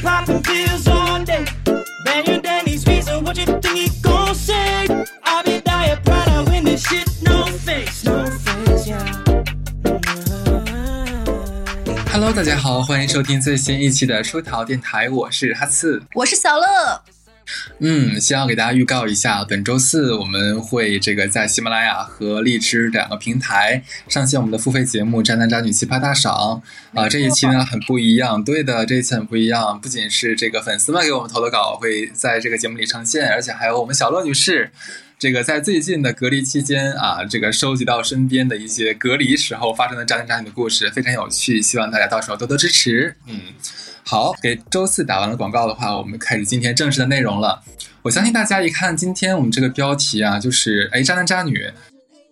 popping pills all day. Then your daddy sweet, so what you think he gon' say? I be dying proud when this shit no face, no face, yeah. Hello，大家好，欢迎收听最新一期的出逃电台，我是哈刺。我是小乐，嗯，先要给大家预告一下，本周四我们会这个在喜马拉雅和荔枝两个平台上线我们的付费节目《渣男渣女奇葩大赏》啊、这一期呢很不一样，对的，这一期很不一样，不仅是这个粉丝们给我们投的稿会在这个节目里呈现，而且还有我们小乐女士。这个在最近的隔离期间啊，这个收集到身边的一些隔离时候发生的渣男渣女的故事，非常有趣，希望大家到时候多多支持。嗯，好，给周四打完了广告的话，我们开始今天正式的内容了。我相信大家一看今天我们这个标题啊，就是哎渣男渣女，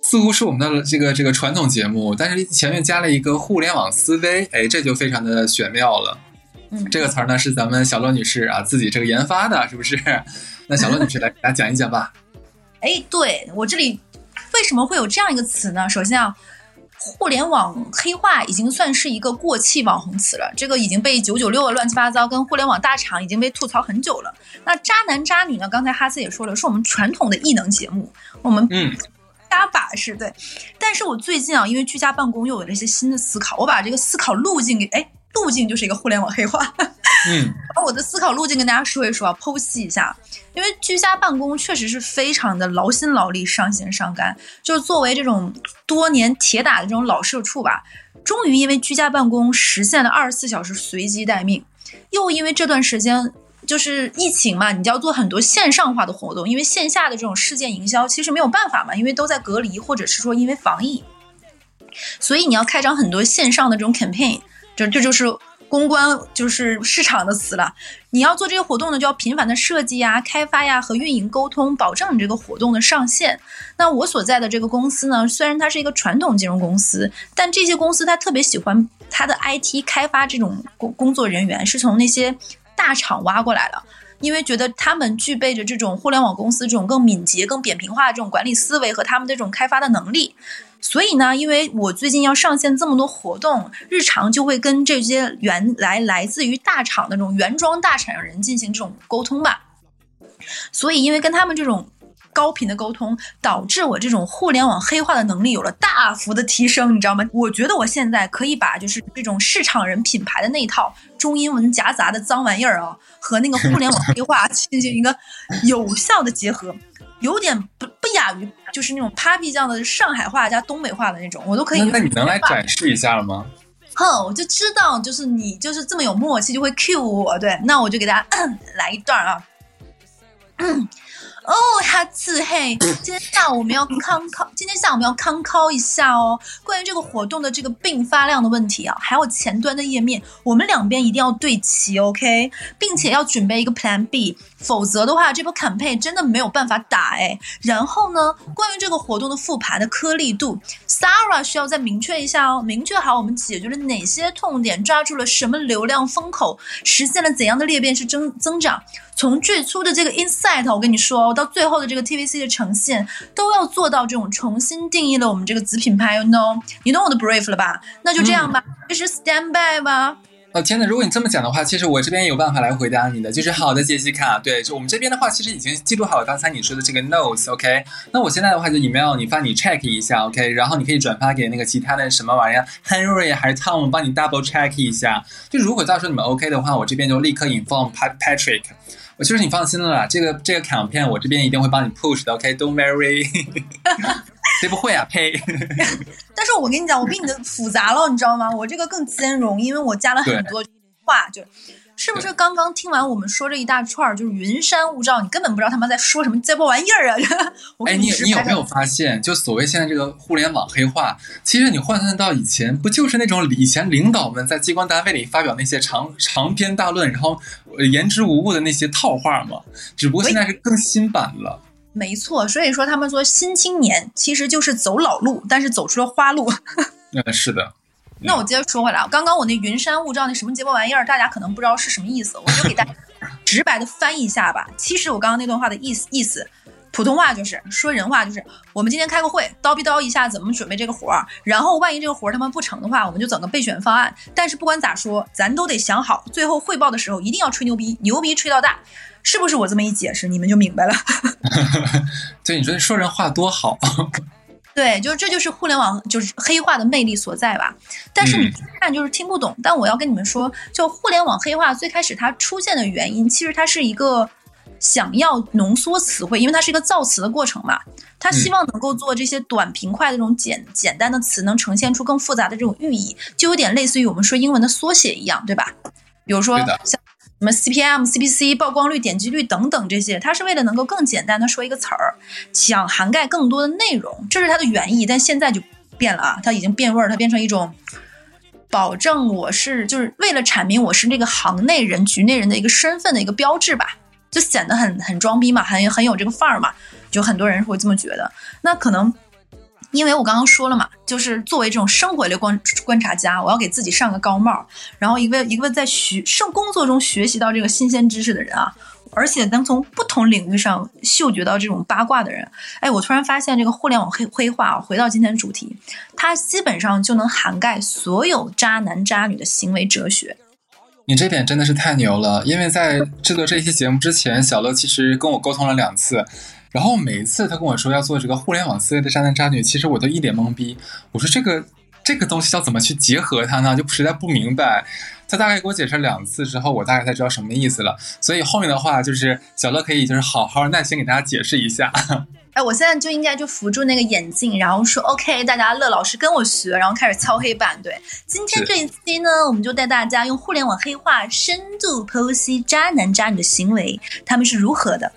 似乎是我们的这个这个传统节目，但是前面加了一个互联网思维，哎，这就非常的玄妙了。嗯这个词儿呢是咱们小乐女士啊自己这个研发的，是不是？那小乐女士来给大家讲一讲吧。哎，对我这里为什么会有这样一个词呢？首先啊，互联网黑化已经算是一个过气网红词了，这个已经被九九六啊乱七八糟跟互联网大厂已经被吐槽很久了。那渣男渣女呢？刚才哈斯也说了，是我们传统的异能节目，我们嗯，搭把式对。但是我最近啊，因为居家办公又有了一些新的思考，我把这个思考路径给哎，路径就是一个互联网黑化。嗯，把 我的思考路径跟大家说一说啊，剖析一下。因为居家办公确实是非常的劳心劳力、伤心伤肝。就是作为这种多年铁打的这种老社畜吧，终于因为居家办公实现了二十四小时随机待命，又因为这段时间。就是疫情嘛，你就要做很多线上化的活动，因为线下的这种事件营销其实没有办法嘛，因为都在隔离，或者是说因为防疫，所以你要开展很多线上的这种 campaign，就这就是公关，就是市场的词了。你要做这些活动呢，就要频繁的设计呀、开发呀和运营沟通，保证你这个活动的上线。那我所在的这个公司呢，虽然它是一个传统金融公司，但这些公司它特别喜欢它的 IT 开发这种工工作人员是从那些大厂挖过来的。因为觉得他们具备着这种互联网公司这种更敏捷、更扁平化的这种管理思维和他们这种开发的能力，所以呢，因为我最近要上线这么多活动，日常就会跟这些原来来自于大厂的那种原装大厂人进行这种沟通吧。所以，因为跟他们这种高频的沟通，导致我这种互联网黑化的能力有了大幅的提升，你知道吗？我觉得我现在可以把就是这种市场人品牌的那一套中英文夹杂的脏玩意儿啊，和那个互联网黑化进行一个有效的结合。有点不不亚于就是那种 Papi 酱的上海话加东北话的那种，我都可以。那那你能来展示一下了吗？哼，我就知道，就是你就是这么有默契，就会 cue 我。对，那我就给大家、嗯、来一段啊。嗯，哦，他自黑，今天下午我们要康考，今天下午我们要康考一下哦。关于这个活动的这个并发量的问题啊，还有前端的页面，我们两边一定要对齐，OK，并且要准备一个 Plan B，否则的话，这波 campaign 真的没有办法打哎。然后呢，关于这个活动的复盘的颗粒度，Sarah 需要再明确一下哦，明确好我们解决了哪些痛点，抓住了什么流量风口，实现了怎样的裂变式增增长。从最初的这个 insight，我跟你说，到最后的这个 TVC 的呈现，都要做到这种重新定义了我们这个子品牌，you know，你懂我的 brief 了吧？那就这样吧，就是 stand by 吧。哦天呐，如果你这么讲的话，其实我这边也有办法来回答你的，就是好的，杰西卡，对，就我们这边的话，其实已经记录好了刚才你说的这个 notes，OK，、那我现在的话就 email 你发你 check 一下，OK，然后你可以转发给那个其他的什么玩意儿，Henry 还是 Tom 帮你 double check 一下，就如果到时候你们 OK 的话，我这边就立刻 inform Pat Patrick。我就是你放心了啦，这个这个 campaign 我这边一定会帮你 push 的，OK，Don't、worry。谁不会啊？呸！但是我跟你讲，我比你的复杂了，你知道吗？我这个更兼容，因为我加了很多话，就是不是刚刚听完我们说这一大串儿，就是云山雾罩，你根本不知道他们在说什么这波玩意儿啊！我哎，你你有没有发现，就所谓现在这个互联网黑化，其实你换算到以前，不就是那种以前领导们在机关单位里发表那些长长篇大论，然后呃言之无物的那些套话吗？只不过现在是更新版了。没错，所以说他们说新青年其实就是走老路，但是走出了花路。嗯，是的。那我接着说回来，刚刚我那云山雾罩那什么结巴玩意儿，大家可能不知道是什么意思，我就给大家直白的翻译一下吧。其实我刚刚那段话的意思意思普通话就是说人话就是，我们今天开个会，叨逼叨一下怎么准备这个活儿，然后万一这个活儿他们不成的话，我们就整个备选方案。但是不管咋说，咱都得想好，最后汇报的时候一定要吹牛逼，牛逼吹到大，是不是？我这么一解释，你们就明白了。对，你说说人话多好。对，就是这就是互联网就是黑化的魅力所在吧。但是你嗯看就是听不懂。但我要跟你们说，就互联网黑化最开始它出现的原因，其实它是一个想要浓缩词汇，因为它是一个造词的过程嘛。它希望能够做这些短平快的这种简简单的词，能呈现出更复杂的这种寓意，就有点类似于我们说英文的缩写一样，对吧？比如说像什么 CPM、CPC、曝光率、点击率等等这些，它是为了能够更简单的说一个词儿，想涵盖更多的内容，这是它的原意。但现在就变了啊，它已经变味儿，它变成一种保证我是就是为了阐明我是这个行内人、局内人的一个身份的一个标志吧，就显得很很装逼嘛，很很有这个范儿嘛，就很多人会这么觉得。那可能因为我刚刚说了嘛，就是作为这种生活类观观察家，我要给自己上个高帽，然后一个一个在学生工作中学习到这个新鲜知识的人啊，而且能从不同领域上嗅觉到这种八卦的人，哎，我突然发现这个互联网黑黑化啊，回到今天的主题，它基本上就能涵盖所有渣男渣女的行为哲学。你这点真的是太牛了，因为在制作这期节目之前，小乐其实跟我沟通了两次，然后每一次他跟我说要做这个互联网思维的渣男渣女，其实我都一脸懵逼。我说这个这个东西要怎么去结合它呢？就实在不明白。他大概给我解释了两次之后，我大概才知道什么意思了。所以后面的话就是小乐可以就是好好耐心给大家解释一下。哎，我现在就应该就扶住那个眼镜，然后说 OK，大家乐老师跟我学，然后开始敲黑板。对，今天这一期呢，我们就带大家用互联网黑化深度剖析渣男渣女的行为，他们是如何的。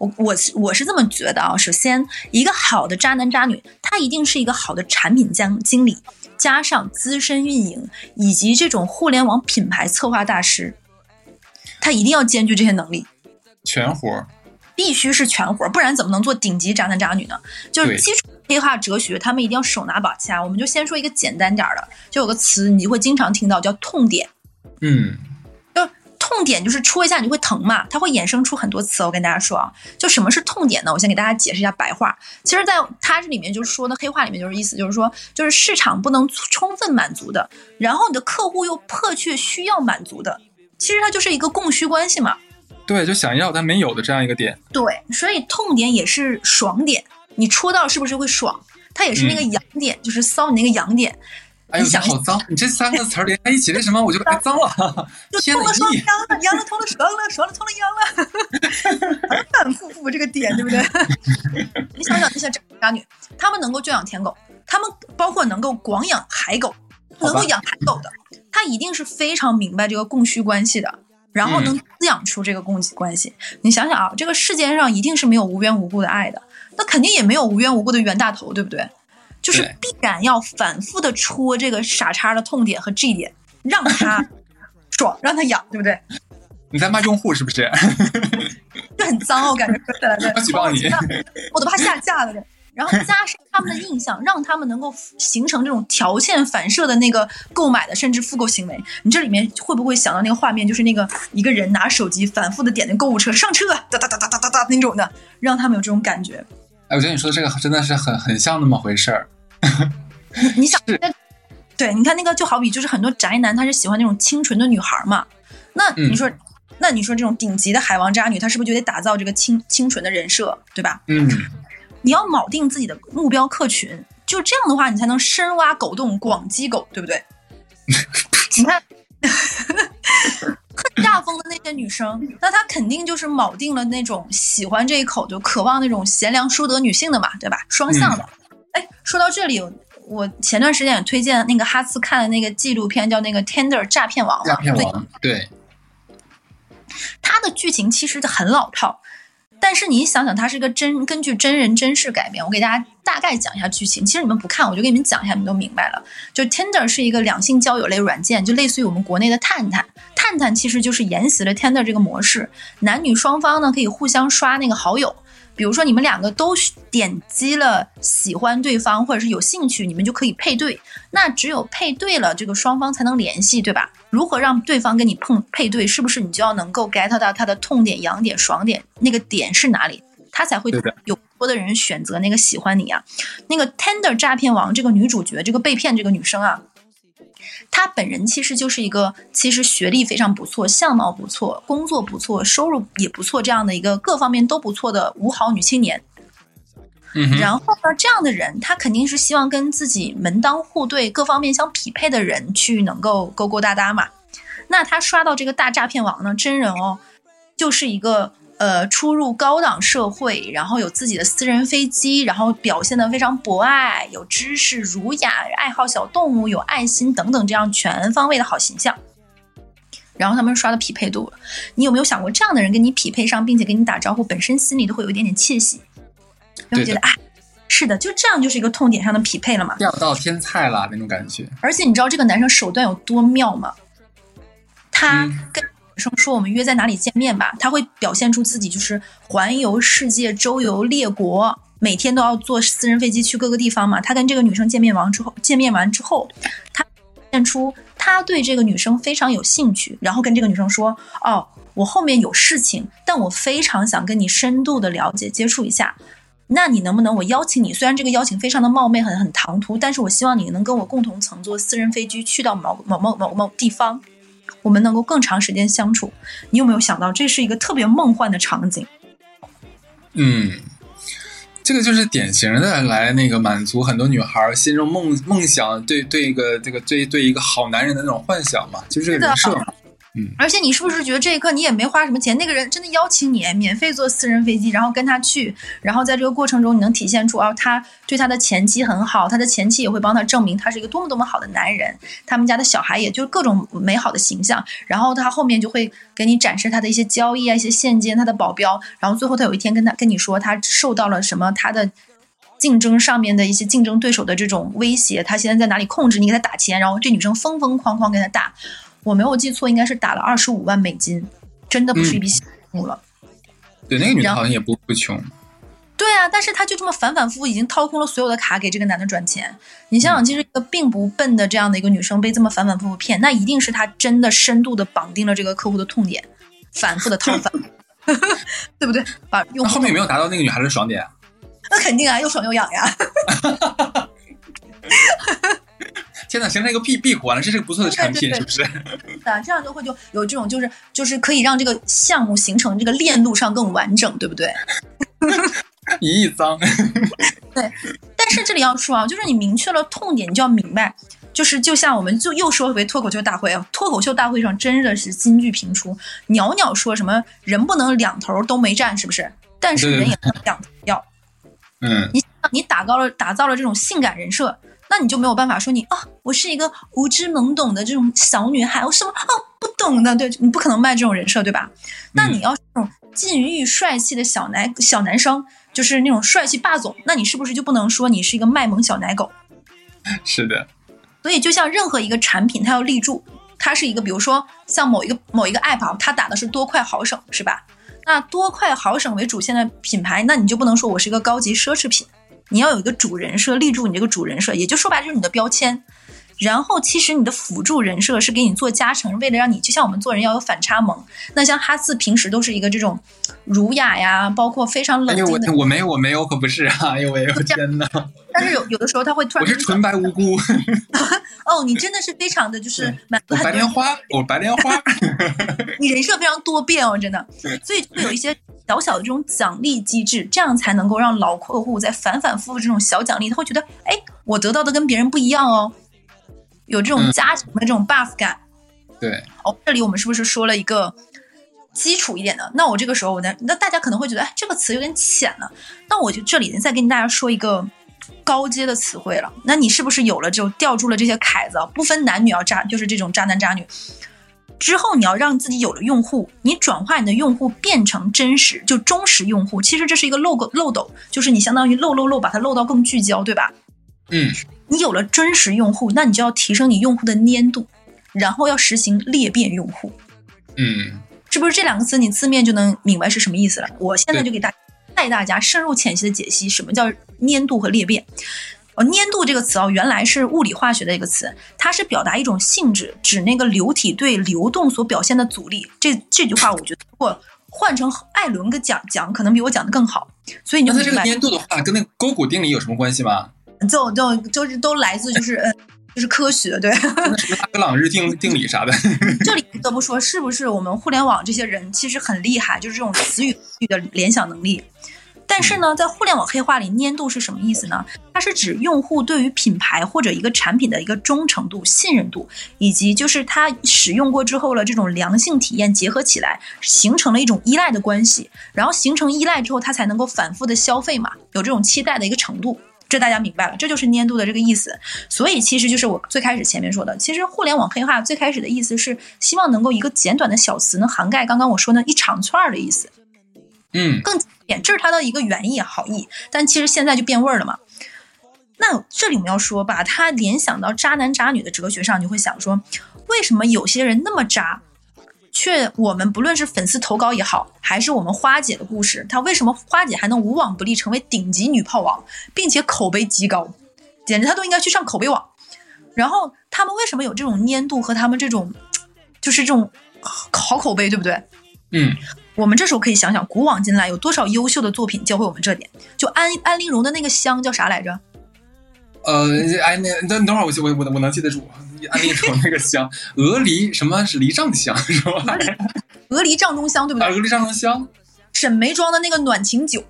我我是我是这么觉得啊，首先，一个好的渣男渣女，他一定是一个好的产品经经理，加上资深运营以及这种互联网品牌策划大师，他一定要兼具这些能力。全活儿，必须是全活儿，不然怎么能做顶级渣男渣女呢？就是基础黑化哲学，他们一定要手拿把掐。我们就先说一个简单点儿的，就有个词你会经常听到叫痛点，嗯，就是痛点就是戳一下你会疼嘛，它会衍生出很多词。我跟大家说啊，就什么是痛点呢？我先给大家解释一下白话。其实，在它这里面就是说的黑话里面就是意思就是说，就是市场不能充分满足的，然后你的客户又迫切需要满足的，其实它就是一个供需关系嘛。对，就想要但没有的这样一个点。对，所以痛点也是爽点，你戳到是不是会爽？它也是那个痒点，就是骚你那个痒点，哎呦，你想好脏！你这三个词儿连在一起，为什么我就哎脏了？就 天哪痛了爽了咦痒了，痒了通了爽了，爽了通了痒了，反反复复这个点，对不对？你想想那些渣渣女，她们能够圈养舔狗，她们包括能够广养海狗，能够养海狗的，她一定是非常明白这个供需关系的。然后能滋养出这个供给关系，你想想啊，这个世界上一定是没有无缘无故的爱的，那肯定也没有无缘无故的冤大头，对不对？就是必然要反复的戳这个傻叉的痛点和 G 点，让他 爽，让他痒，对不对？你在骂用户是不是？就很脏，我感觉说起来的，我 举报你我都怕下架了。然后加深他们的印象，让他们能够形成这种条件反射的那个购买的甚至复购行为。你这里面会不会想到那个画面，就是那个一个人拿手机反复的点那购物车上车，哒哒哒哒哒哒哒那种的，让他们有这种感觉。哎，我觉得你说的这个真的是很很像那么回事儿。你你想 是，对，你看那个就好比就是很多宅男他是喜欢那种清纯的女孩嘛，那嗯你说，那你说这种顶级的海王渣女，她是不是就得打造这个清清纯的人设，对吧？嗯，你要铆定自己的目标客群，就这样的话，你才能深挖狗洞，广积狗，对不对？你看，很大风的那些女生，那她肯定就是铆定了那种喜欢这一口，就渴望那种贤良淑德女性的嘛，对吧？双向的。哎、说到这里，我前段时间也推荐那个哈斯看的那个纪录片，叫那个《Tender 诈骗王》嘛，对诈骗王，对，他的剧情其实很老套，但是你想想，它是个真根据真人真事改编。我给大家大概讲一下剧情，其实你们不看，我就给你们讲一下，你们都明白了。就 Tinder 是一个两性交友类软件，就类似于我们国内的探探。探探其实就是沿袭了 Tinder 这个模式，男女双方呢可以互相刷那个好友。比如说你们两个都点击了喜欢对方或者是有兴趣，你们就可以配对。那只有配对了，这个双方才能联系，对吧？如何让对方跟你碰配对？是不是你就要能够 get 到他的痛点、痒点、爽点，那个点是哪里，他才会有多的人选择那个喜欢你啊。那个 Tender 诈骗王这个女主角，这个被骗这个女生啊，她本人其实就是一个其实学历非常不错、相貌不错、工作不错、收入也不错这样的一个各方面都不错的五好女青年。嗯，然后呢，这样的人他肯定是希望跟自己门当户对、各方面相匹配的人去能够勾勾搭搭嘛。那他刷到这个大诈骗网呢，真人哦，就是一个呃出入高档社会，然后有自己的私人飞机，然后表现得非常博爱，有知识、儒雅，爱好小动物，有爱心等等这样全方位的好形象。然后他们刷的匹配度，你有没有想过，这样的人跟你匹配上，并且跟你打招呼，本身心里都会有一点点窃喜，然后觉得啊，是的，就这样就是一个痛点上的匹配了嘛。钓到天菜了那种感觉。而且你知道这个男生手段有多妙吗？他嗯跟女生说我们约在哪里见面吧，他会表现出自己就是环游世界、周游列国，每天都要坐私人飞机去各个地方嘛。他跟这个女生见面完之后，见面完之后，他表现出他对这个女生非常有兴趣，然后跟这个女生说：“哦，我后面有事情，但我非常想跟你深度的了解、接触一下。”那你能不能我邀请你？虽然这个邀请非常的冒昧，很很唐突，但是我希望你能跟我共同乘坐私人飞机去到某某某某某地方，我们能够更长时间相处。你有没有想到，这是一个特别梦幻的场景？嗯，这个就是典型的来那个满足很多女孩心中梦梦想，对对一个这个对对一个好男人的那种幻想嘛，就是这个人设嘛。而且你是不是觉得这一刻你也没花什么钱？那个人真的邀请你免费坐私人飞机，然后跟他去，然后在这个过程中你能体现出啊，他对他的前妻很好，他的前妻也会帮他证明他是一个多么多么好的男人，他们家的小孩也就各种美好的形象，然后他后面就会给你展示他的一些交易啊、一些现金、他的保镖，然后最后他有一天跟他跟你说他受到了什么他的。竞争上面的一些竞争对手的这种威胁，他现在在哪里控制你，给他打钱，然后这女生疯疯狂狂给他打，我没有记错，应该是打了二十五万美金，真的不是一笔小数目了。对，那个女的好像也不不穷。对啊，但是她就这么反反复复已经掏空了所有的卡给这个男的转钱。你想想，其实一个并不笨的这样的一个女生被这么反反复复骗，那一定是她真的深度的绑定了这个客户的痛点，反复的掏反，对不对？把用后面有没有达到那个女孩的爽点啊？那肯定啊，又爽又痒呀。天哪，形成一个闭闭环了，这是个不错的产品，对对是不是？啊，这样就会就有这种就是就是可以让这个项目形成这个链路上更完整，对不对？一亿脏。但是这里要说啊，就是你明确了痛点，你就要明白，就是就像我们就又说回脱口秀大会啊，脱口秀大会上真的是金句频出，袅袅说什么人不能两头都没占，是不是？但是对对人也不能两头要。嗯，你你打造了打造了这种性感人设，那你就没有办法说你啊，我是一个无知懵懂的这种小女孩，我什么啊不懂的，对你不可能卖这种人设，对吧？那你要是那种禁欲帅气的小男小男生，就是那种帅气霸总，那你是不是就不能说你是一个卖萌小奶狗？是的，所以就像任何一个产品，它要立住，它是一个，比如说像某一个某一个 app，啊它打的是多快好省，是吧？那多快好省为主线的品牌，那你就不能说我是一个高级奢侈品，你要有一个主人设，立住你这个主人设，也就说白了就是你的标签。然后其实你的辅助人设是给你做加成，为了让你就像我们做人要有反差萌。那像哈斯平时都是一个这种儒雅呀，包括非常冷静的，我我没有，我没有，可不是啊！哎呦，我呦，天呐！但是有有的时候他会突然我是纯白无辜，哦，你真的是非常的就是满我白莲花，我白莲花。你人设非常多变哦，真的，所以就会有一些小小的这种奖励机制，这样才能够让老客户在反反复复这种小奖励，他会觉得，哎，我得到的跟别人不一样哦，有这种嗯加成的这种 buff 感。对，哦，这里我们是不是说了一个基础一点的？那我这个时候我在，那大家可能会觉得，哎，这个词有点浅了。那我就这里再跟大家说一个高阶的词汇了。那你是不是有了就吊住了这些凯子啊？不分男女啊，渣就是这种渣男渣女。之后你要让自己有了用户，你转化你的用户变成真实，就忠实用户。其实这是一个漏个漏斗，就是你相当于漏漏漏把它漏到更聚焦，对吧？嗯，你有了真实用户，那你就要提升你用户的粘度，然后要实行裂变用户。嗯，是不是这两个词你字面就能明白是什么意思了？我现在就给大带大家深入浅析的解析什么叫粘度和裂变。哦，粘度这个词哦，原来是物理化学的一个词，它是表达一种性质，指那个流体对流动所表现的阻力。这这句话我觉得如果换成艾伦跟讲讲，可能比我讲的更好，所以你就那它这个，粘度的话，跟那个勾股定理有什么关系吗？就就就是都来自就是 呃就是科学，对。那什么 拉格朗日定定理啥的？这里不得不说，是不是我们互联网这些人其实很厉害，就是这种词语的联想能力。但是呢，在互联网黑话里，粘度是什么意思呢？它是指用户对于品牌或者一个产品的一个忠诚度、信任度，以及就是他使用过之后了这种良性体验结合起来，形成了一种依赖的关系。然后形成依赖之后，他才能够反复的消费嘛，有这种期待的一个程度。这大家明白了，这就是粘度的这个意思。所以其实就是我最开始前面说的，其实互联网黑化最开始的意思是希望能够一个简短的小词能涵盖刚刚我说那一长串儿的意思，嗯，更简，这是它的一个原意好意。但其实现在就变味儿了嘛。那这里我们要说，把它联想到渣男渣女的哲学上，你会想说，为什么有些人那么渣，却我们不论是粉丝投稿也好，还是我们花姐的故事，她为什么花姐还能无往不利成为顶级女炮王，并且口碑极高，简直她都应该去上口碑网。然后他们为什么有这种粘度和他们这种，就是这种好口碑，对不对？嗯，我们这时候可以想想，古往今来有多少优秀的作品教会我们这点。就安安陵容的那个香叫啥来着？呃，哎，那等等会儿我我我我能记得住，安利说那个香，鹅梨什么是梨帐香 是吧？鹅梨帐中香，对不啊，对？鹅梨帐中香，沈眉庄的那个暖情酒，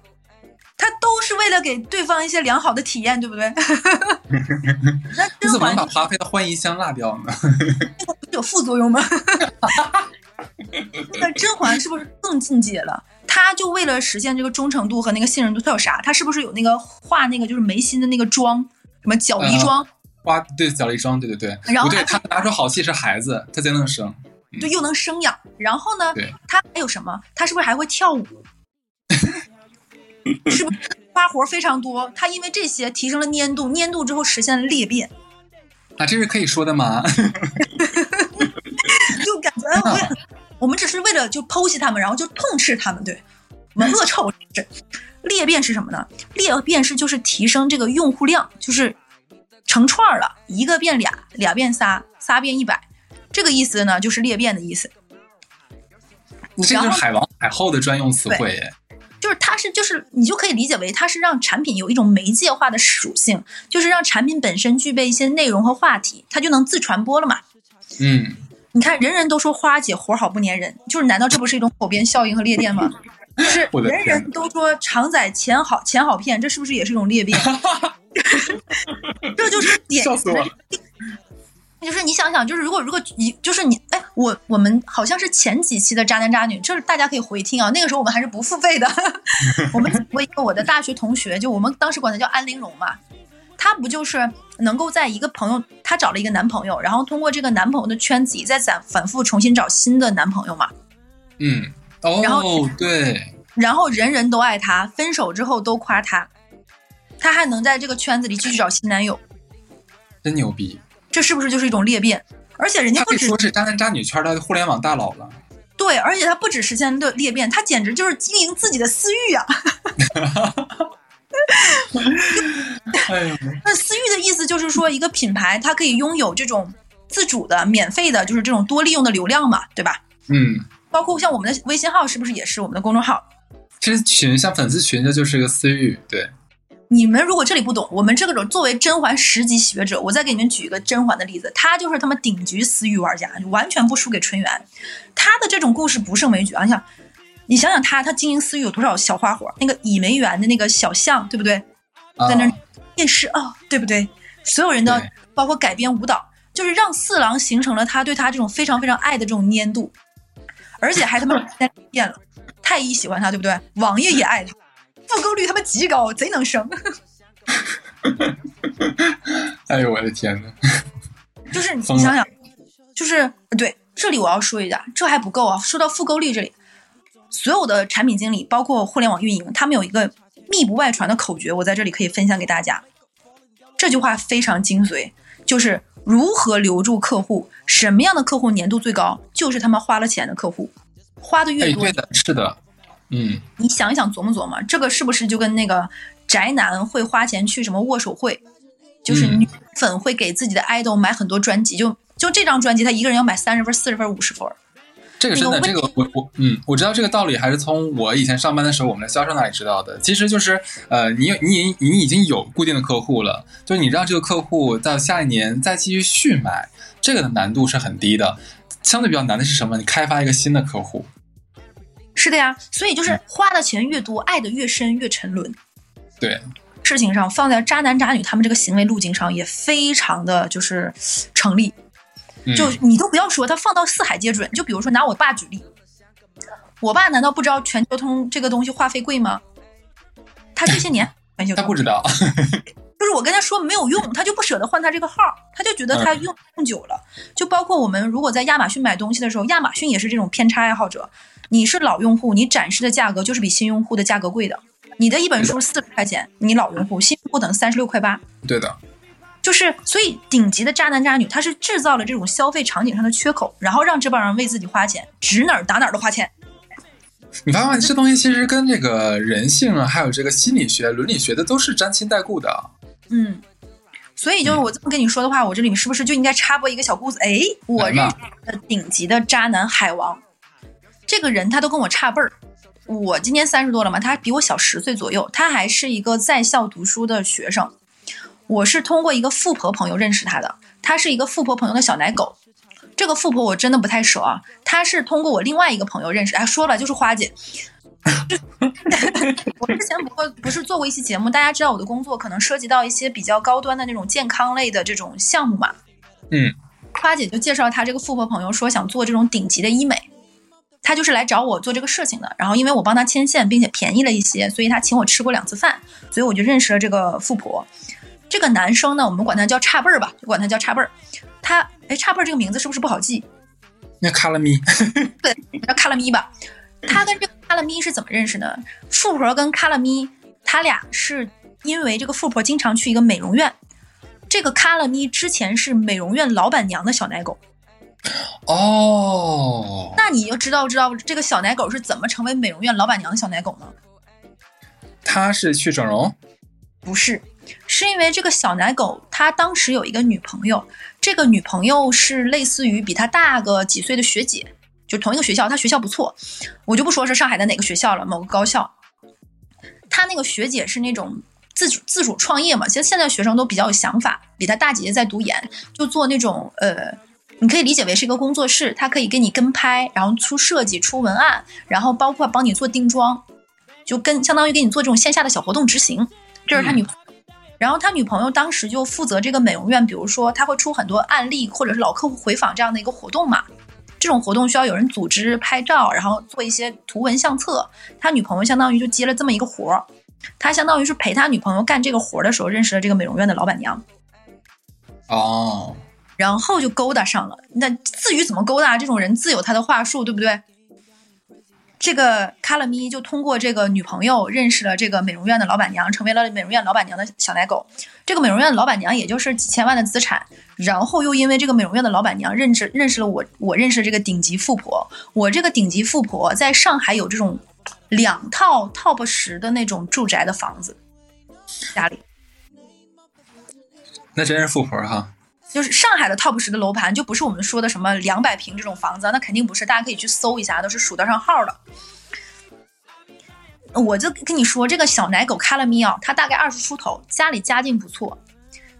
它都是为了给对方一些良好的体验，对不对？那你怎么甄嬛把华妃的欢宜香落掉呢？不是有副作用吗？那甄嬛是不是更进阶了？她就为了实现这个忠诚度和那个信任度，她有啥？她是不是有那个画那个就是眉心的那个妆，什么角梨妆？花对小梨妆，对对对，不对，然后还他拿出好戏是孩子，他才能生。对，又能生养。然后呢他，还有什么？他是不是还会跳舞？是不是花活非常多？他因为这些提升了粘度，粘度之后实现了裂变，啊，这是可以说的吗？就感觉哎 我也很，我们只是为了就剖析他们，然后就痛斥他们，对我们恶臭是裂变是什么呢？裂变是就是提升这个用户量，就是成串儿了，一个变俩，俩变仨，仨变一百，这个意思呢就是裂变的意思。你这就是海王海后的专用词汇耶。就是它是就是你就可以理解为它是让产品有一种媒介化的属性，就是让产品本身具备一些内容和话题，它就能自传播了嘛。嗯，你看，人人都说花姐活好不粘人，就是难道这不是一种口边效应和裂变吗？就是人人都说常仔钱好钱好骗，这是不是也是一种裂变？这就是点笑死我了。就是你想想，就是如果如果你就是你，哎，我我们好像是前几期的渣男渣女，就是大家可以回听啊。那个时候我们还是不付费的。我们我一个我的大学同学，就我们当时管他叫安陵容嘛，她不就是能够在一个朋友，她找了一个男朋友，然后通过这个男朋友的圈子里再反反复重新找新的男朋友嘛，嗯，哦，然后对，然后人人都爱他，分手之后都夸他，他还能在这个圈子里继续找新男友，真牛逼。这是不是就是一种裂变？而且人家不止说是渣男渣女圈的互联网大佬了。对，而且他不止实现的裂变，他简直就是经营自己的私域啊！那私域的意思就是说，一个品牌它可以拥有这种自主的、免费的，就是这种多利用的流量嘛，对吧？嗯，包括像我们的微信号，是不是也是我们的公众号？这群像粉丝群，这就是个私域，对，你们如果这里不懂，我们这个种作为甄嬛十级学者，我再给你们举一个甄嬛的例子，她就是他们顶级私域玩家，完全不输给纯元。她的这种故事不胜枚举啊！你想，你想想她，她经营私域有多少小花火？那个倚梅园的那个小巷，对不对？啊在那儿夜市啊、对不对？所有人都包括改编舞蹈，就是让四郎形成了他对他这种非常非常爱的这种粘度，而且还他妈变了。太医喜欢他，对不对？王爷也爱他，复购率他妈极高，贼能生。哎呦我的天呐，就是你想想，就是对这里我要说一下，这还不够啊。说到复购率这里，所有的产品经理，包括互联网运营，他们有一个密不外传的口诀，我在这里可以分享给大家。这句话非常精髓，就是如何留住客户，什么样的客户粘度最高，就是他们花了钱的客户，花的越哎，多，对的，是的，嗯，你想一想，琢磨琢磨，这个是不是就跟那个宅男会花钱去什么握手会，就是嗯。女粉会给自己的 idol 买很多专辑，就就这张专辑，他一个人要买三十份、四十份、五十份，这个真的，这个我我嗯，我知道这个道理还是从我以前上班的时候，我们的销售那里知道的。其实就是呃，你有你你已经有固定的客户了，就是你让这个客户到下一年再继续续买，这个的难度是很低的。相对比较难的是什么？你开发一个新的客户。是的呀，所以嗯就是花的钱越多，爱的越深，越沉沦。对，事情上放在渣男渣女他们这个行为路径上也非常的就是成立。嗯、就你都不要说，他放到四海皆准。就比如说拿我爸举例，我爸难道不知道全球通这个东西话费贵吗？他这些年全球通他不知道。就是我跟他说没有用，他就不舍得换他这个号，他就觉得他用用久了。就包括我们如果在亚马逊买东西的时候，亚马逊也是这种偏差爱好者。你是老用户，你展示的价格就是比新用户的价格贵的。你的一本书四十块钱，你老用户，新用户等三十六块八。对的。就是，所以顶级的渣男渣女，他是制造了这种消费场景上的缺口，然后让这帮人为自己花钱，指哪儿打哪儿都花钱。你发现这东西其实跟这个人性啊，还有这个心理学、伦理学的都是沾亲带故的。嗯，所以就是我这么跟你说的话，我这里面是不是就应该插播一个小故事？哎，我认识的顶级的渣男海王，这个人他都跟我差辈儿。我今年三十多了嘛，他比我小十岁左右，他还是一个在校读书的学生。我是通过一个富婆朋友认识他的，他是一个富婆朋友的小奶狗。这个富婆我真的不太熟啊，她是通过我另外一个朋友认识，哎，说了就是花姐。我之前不会不是做过一期节目，大家知道我的工作可能涉及到一些比较高端的那种健康类的这种项目嘛。嗯，花姐就介绍她这个富婆朋友说想做这种顶级的医美，她就是来找我做这个事情的。然后因为我帮她牵线，并且便宜了一些，所以她请我吃过两次饭，所以我就认识了这个富婆。这个男生呢，我们管他叫差辈儿吧，就管他叫差辈儿。他哎，差辈儿这个名字是不是不好记？那卡拉咪，对，叫卡拉咪吧。他跟这个卡拉咪是怎么认识呢？富婆跟卡拉咪，他俩是因为这个富婆经常去一个美容院，这个卡拉咪之前是美容院老板娘的小奶狗。哦，那你就知道知道这个小奶狗是怎么成为美容院老板娘的小奶狗呢？他是去整容？不是，是因为这个小奶狗他当时有一个女朋友，这个女朋友是类似于比他大个几岁的学姐。就同一个学校，他学校不错，我就不说是上海的哪个学校了，某个高校。他那个学姐是那种自主自主创业嘛，其实现在学生都比较有想法，比他大姐姐在读研，就做那种呃，你可以理解为是一个工作室，他可以给你跟拍，然后出设计、出文案，然后包括帮你做定妆，就跟相当于给你做这种线下的小活动执行。这是他女朋友。然后他女朋友当时就负责这个美容院，比如说他会出很多案例或者是老客户回访这样的一个活动嘛。这种活动需要有人组织拍照，然后做一些图文相册。他女朋友相当于就接了这么一个活儿，他相当于是陪他女朋友干这个活儿的时候认识了这个美容院的老板娘，哦，然后就勾搭上了。那至于怎么勾搭，这种人自有他的话术，对不对？这个卡拉咪就通过这个女朋友认识了这个美容院的老板娘，成为了美容院老板娘的小奶狗。这个美容院的老板娘也就是几千万的资产，然后又因为这个美容院的老板娘认识认识了我，我认识这个顶级富婆。我这个顶级富婆在上海有这种两套 top 十的那种住宅的房子，家里那真是富婆哈。就是上海的 top 十的楼盘，就不是我们说的什么两百平这种房子，那肯定不是，大家可以去搜一下，都是数得上号的。我就跟你说，这个小奶狗卡拉米奥，他大概二十出头，家里家境不错。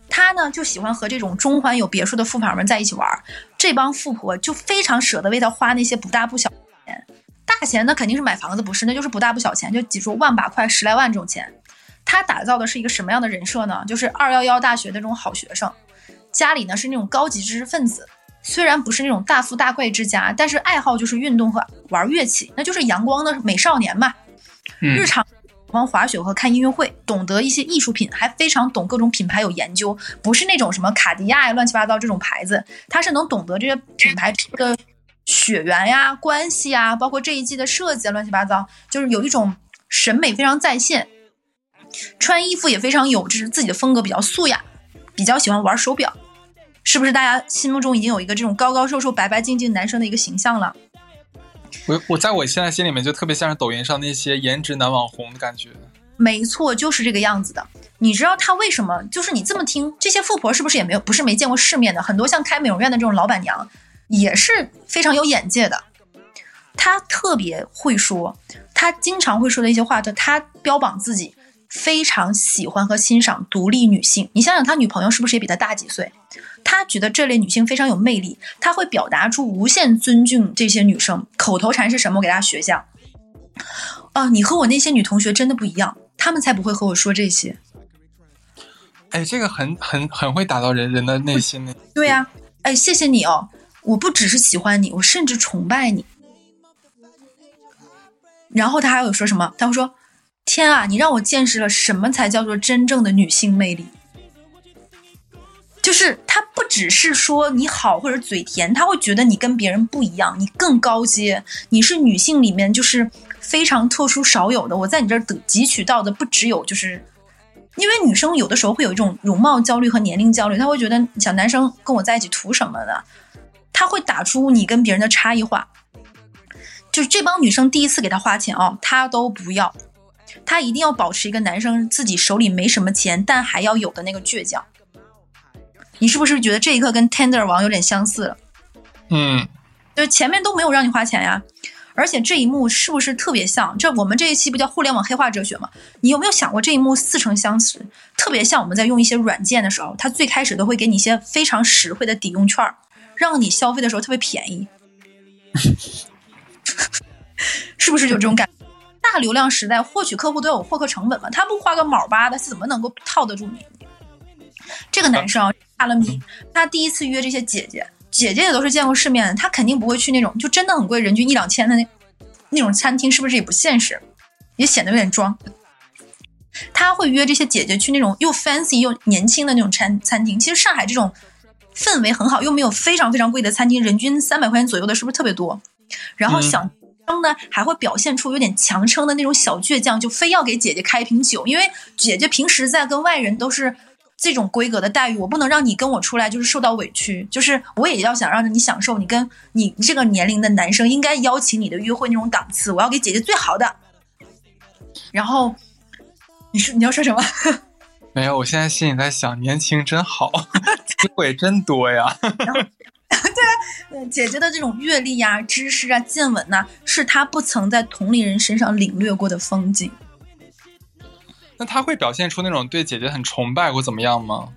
他呢就喜欢和这种中环有别墅的富婆们在一起玩，这帮富婆就非常舍得为他花那些不大不小钱。大钱那肯定是买房子不是，那就是不大不小钱，就几十万把块、十来万这种钱。他打造的是一个什么样的人设呢？就是二幺幺大学的这种好学生。家里呢是那种高级知识分子，虽然不是那种大富大贵之家，但是爱好就是运动和玩乐器，那就是阳光的美少年嘛。嗯日常喜欢滑雪和看音乐会，懂得一些艺术品，还非常懂各种品牌有研究，不是那种什么卡地亚呀、乱七八糟这种牌子，他是能懂得这些品牌的血缘呀、关系呀，包括这一季的设计啊，乱七八糟，就是有一种审美非常在线，穿衣服也非常有就是自己的风格，比较素雅。比较喜欢玩手表，是不是大家心目中已经有一个这种高高瘦瘦、白白净净男生的一个形象了？我我在我现在心里面就特别像是抖音上那些颜值男网红的感觉。没错，就是这个样子的。你知道他为什么？就是你这么听，这些富婆是不是也没有不是没见过世面的？很多像开美容院的这种老板娘也是非常有眼界的。她特别会说，她经常会说的一些话，就她标榜自己非常喜欢和欣赏独立女性。你想想，他女朋友是不是也比他大几岁？他觉得这类女性非常有魅力，他会表达出无限尊敬这些女生。口头禅是什么？我给大家学一下。啊，你和我那些女同学真的不一样，她们才不会和我说这些。哎，这个很很很会打到人人的内心呢。对呀、哎，谢谢你哦，我不只是喜欢你，我甚至崇拜你。然后他还有说什么？他会说：“天啊，你让我见识了什么才叫做真正的女性魅力。”就是他不只是说你好或者嘴甜，他会觉得你跟别人不一样，你更高阶，你是女性里面就是非常特殊少有的。我在你这儿得汲取到的不只有就是，因为女生有的时候会有一种容貌焦虑和年龄焦虑，她会觉得小男生跟我在一起图什么的，他会打出你跟别人的差异化。就是这帮女生第一次给他花钱哦，他都不要，他一定要保持一个男生自己手里没什么钱，但还要有的那个倔强。你是不是觉得这一刻跟 Tender 王有点相似了？嗯，就是前面都没有让你花钱呀，而且这一幕是不是特别像？这我们这一期不叫互联网黑化哲学吗？你有没有想过这一幕似曾相识？特别像我们在用一些软件的时候，它最开始都会给你一些非常实惠的抵用券儿，让你消费的时候特别便宜，是不是有这种感觉？大流量时代，获取客户都有获客成本嘛，他不花个毛八的，怎么能够套得住你？这个男生啊，大了米，他第一次约这些姐姐，姐姐也都是见过世面的，他肯定不会去那种就真的很贵，人均一两千的那那种餐厅，是不是也不现实？也显得有点装。他会约这些姐姐去那种又 fancy 又年轻的那种餐餐厅。其实上海这种氛围很好，又没有非常非常贵的餐厅，人均三百块钱左右的，是不是特别多？然后嗯小生呢，还会表现出有点强撑的那种小倔强，就非要给姐姐开一瓶酒，因为姐姐平时在跟外人都是这种规格的待遇，我不能让你跟我出来就是受到委屈，就是我也要想让你享受你跟你这个年龄的男生应该邀请你的约会那种档次，我要给姐姐最好的。然后你说你要说什么？没有，我现在心里在想，年轻真好，机会真多呀。呃姐姐的这种阅历呀、知识啊、见闻呐、是她不曾在同龄人身上领略过的风景。那他会表现出那种对姐姐很崇拜或怎么样吗？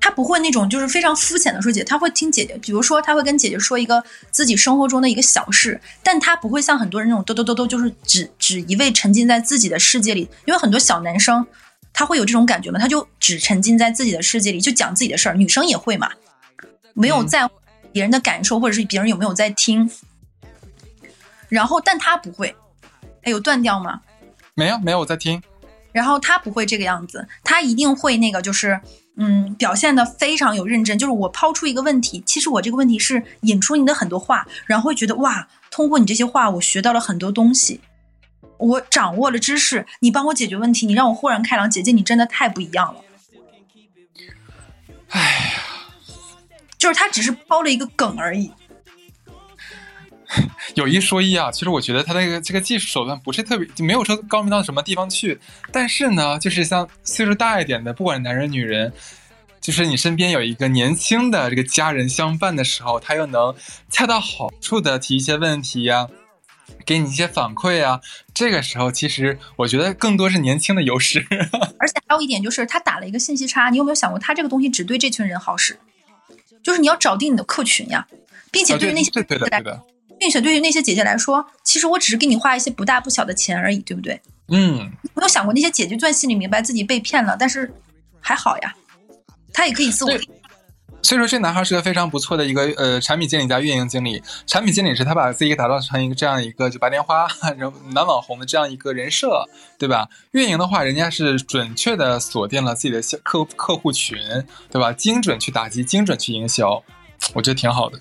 他不会那种就是非常肤浅的说姐，他会听姐姐，比如说他会跟姐姐说一个自己生活中的一个小事，但他不会像很多人那种嘟嘟嘟嘟，就是只只一味沉浸在自己的世界里。因为很多小男生他会有这种感觉嘛，他就只沉浸在自己的世界里，就讲自己的事儿。女生也会嘛，没有嗯在乎别人的感受，或者是别人有没有在听。然后，但他不会，哎，有断掉吗？没有，没有，我在听。然后他不会这个样子，他一定会那个就是，嗯，表现的非常有认真。就是我抛出一个问题，其实我这个问题是引出你的很多话，然后会觉得哇，通过你这些话，我学到了很多东西，我掌握了知识，你帮我解决问题，你让我豁然开朗。姐姐，你真的太不一样了。哎呀，就是他只是抛了一个梗而已。有一说一啊，其实我觉得他那个这个技术手段不是特别，就没有说高明到什么地方去。但是呢，就是像岁数大一点的，不管男人女人，就是你身边有一个年轻的这个家人相伴的时候，他又能恰到好处的提一些问题呀、给你一些反馈啊。这个时候，其实我觉得更多是年轻的优势。而且还有一点就是，他打了一个信息差。你有没有想过，他这个东西只对这群人好使？就是你要找定你的客群呀，并且啊，对对于那些对对的，来对的，并且对于那些姐姐来说，其实我只是给你花一些不大不小的钱而已，对不对？嗯，没有想过那些姐姐就算心里明白自己被骗了，但是还好呀，她也可以自我对所以说，这男孩是个非常不错的一个呃产品经理加运营经理。产品经理是他把自己打造成一个这样一个就白莲花、然后男网红的这样一个人设，对吧？运营的话，人家是准确的锁定了自己的客客户群，对吧？精准去打击，精准去营销，我觉得挺好的。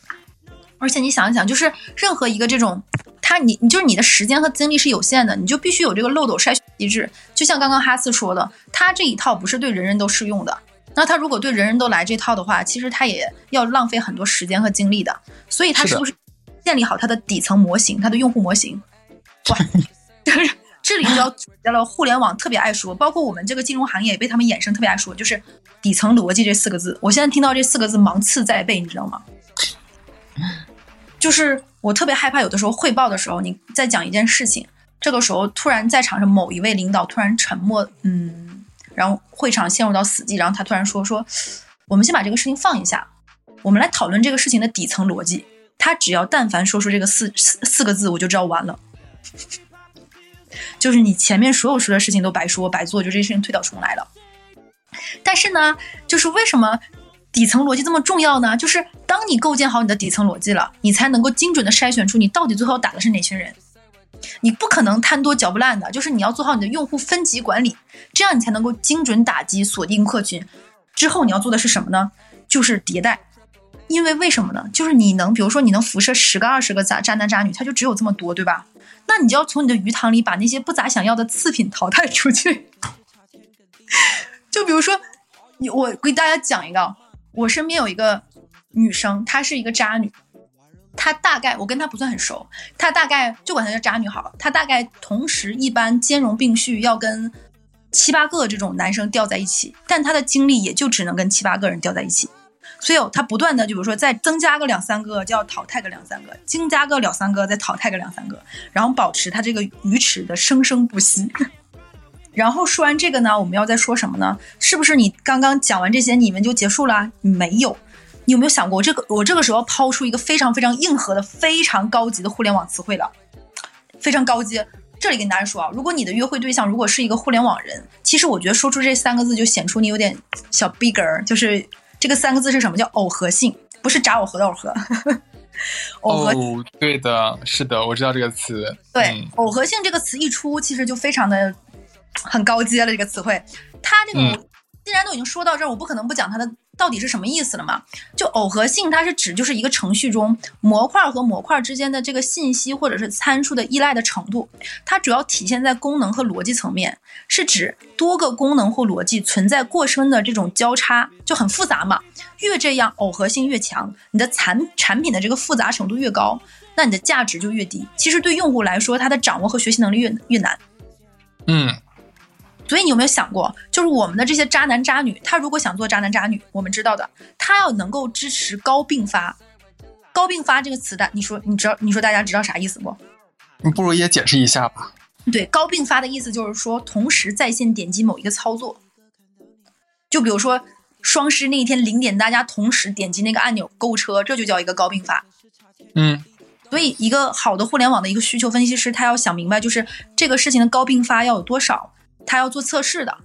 而且你想一想，就是任何一个这种，他你你就是你的时间和精力是有限的，你就必须有这个漏斗筛选机制。就像刚刚哈斯说的，他这一套不是对人人都适用的。那他如果对人人都来这套的话，其实他也要浪费很多时间和精力的。所以他是不是建立好他的底层模型，他的用户模型？哇，就是这里就要指到了互联网特别爱说，包括我们这个金融行业也被他们衍生特别爱说，就是底层逻辑这四个字。我现在听到这四个字芒刺在背，你知道吗？就是我特别害怕有的时候汇报的时候，你在讲一件事情，这个时候突然在场上某一位领导突然沉默，嗯，然后会场陷入到死寂，然后他突然说说，我们先把这个事情放一下，我们来讨论这个事情的底层逻辑。他只要但凡说出这个四四四个字，我就知道完了。就是你前面所有说的事情都白说白做，就这事情推倒重来了。但是呢，就是为什么底层逻辑这么重要呢？就是当你构建好你的底层逻辑了，你才能够精准的筛选出你到底最后打的是哪群人。你不可能贪多嚼不烂的，就是你要做好你的用户分级管理，这样你才能够精准打击锁定客群。之后你要做的是什么呢？就是迭代。因为为什么呢？就是你能，比如说你能辐射十个、二十个渣渣男渣女，他就只有这么多，对吧？那你就要从你的鱼塘里把那些不咋想要的次品淘汰出去。就比如说，你我给大家讲一个，我身边有一个女生，她是一个渣女，她大概我跟她不算很熟，她大概就管她叫渣女好了。她大概同时一般兼容并蓄，要跟七八个这种男生吊在一起，但她的精力也就只能跟七八个人吊在一起。所以她不断的，就比如说再增加个两三个，就要淘汰个两三个，增加个两三个，再淘汰个两三个，然后保持她这个鱼池的生生不息。然后说完这个呢，我们要再说什么呢？是不是你刚刚讲完这些，你们就结束了？没有，你有没有想过这个？我这个时候抛出一个非常非常硬核的、非常高级的互联网词汇了，非常高级。这里跟大家说啊，如果你的约会对象如果是一个互联网人，其实我觉得说出这三个字就显出你有点小逼格儿，就是这个三个字是什么？叫耦合性，不是炸耦合的耦合。耦合哦，对的，是的，我知道这个词。对嗯，耦合性这个词一出，其实就非常的很高阶了。这个词汇，它这个嗯既然都已经说到这儿，我不可能不讲它的到底是什么意思了嘛。就耦合性，它是指就是一个程序中模块和模块之间的这个信息或者是参数的依赖的程度。它主要体现在功能和逻辑层面，是指多个功能或逻辑存在过深的这种交叉，就很复杂嘛。越这样耦合性越强，你的产产品的这个复杂程度越高，那你的价值就越低。其实对用户来说，他的掌握和学习能力越越难。嗯，所以你有没有想过，就是我们的这些渣男渣女，他如果想做渣男渣女，我们知道的，他要能够支持高并发。高并发这个词的，你说你知道？你说大家知道啥意思不？你不如也解释一下吧。对，高并发的意思就是说，同时在线点击某一个操作。就比如说双十那一天零点，大家同时点击那个按钮购物车，这就叫一个高并发。嗯所以，一个好的互联网的一个需求分析师，他要想明白，就是这个事情的高并发要有多少，他要做测试的，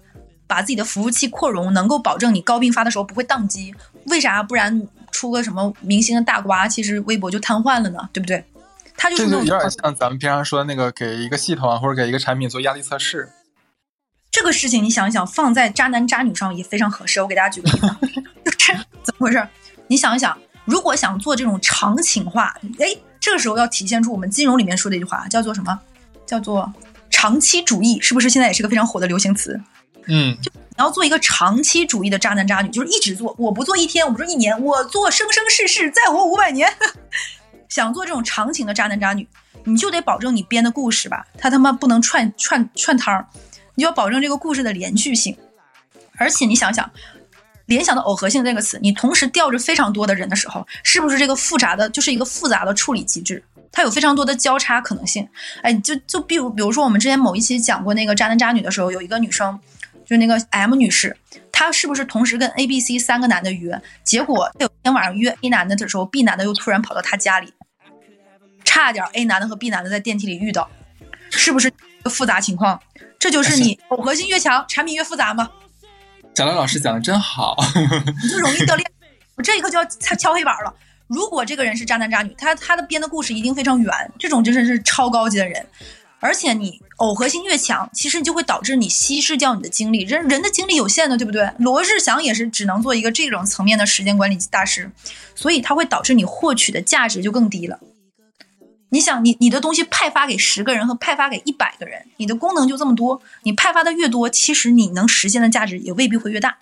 把自己的服务器扩容，能够保证你高并发的时候不会宕机。为啥？不然出个什么明星的大瓜，其实微博就瘫痪了呢，对不对？他就是有点像咱们平常说的那个给一个系统啊或者给一个产品做压力测试。这个事情，你想一想，放在渣男渣女上也非常合适。我给大家举个例子，就是 怎么回事？你想一想，如果想做这种场景化，哎，这个时候要体现出我们金融里面说的一句话，叫做什么？叫做长期主义，是不是现在也是个非常火的流行词？嗯，就你要做一个长期主义的渣男渣女，就是一直做，我不做一天，我不做一年，我做生生世世，再活五百年。想做这种长情的渣男渣女，你就得保证你编的故事吧，他他妈不能串串串摊儿，你就要保证这个故事的连续性。而且你想想，联想到耦合性这个词，你同时吊着非常多的人的时候，是不是这个复杂的就是一个复杂的处理机制？它有非常多的交叉可能性。哎，就就比如比如说我们之前某一期讲过那个渣男渣女的时候，有一个女生，就那个 M 女士，她是不是同时跟 A、B、C 三个男的约？结果她有一天晚上约 A 男的的时候，B 男的又突然跑到她家里，差点 A 男的和 B 男的在电梯里遇到，是不是复杂情况？这就是你耦合性越强，产品越复杂吗？贾乐老师讲的真好，你就容易掉链。我这一刻就要敲敲黑板了。如果这个人是渣男渣女，他他的编的故事一定非常圆，这种真的是超高级的人。而且你耦合性越强，其实你就会导致你稀释掉你的精力。人人的精力有限的，对不对？罗志祥也是只能做一个这种层面的时间管理大师，所以它会导致你获取的价值就更低了。你想，你你的东西派发给十个人和派发给一百个人，你的功能就这么多，你派发的越多，其实你能实现的价值也未必会越大。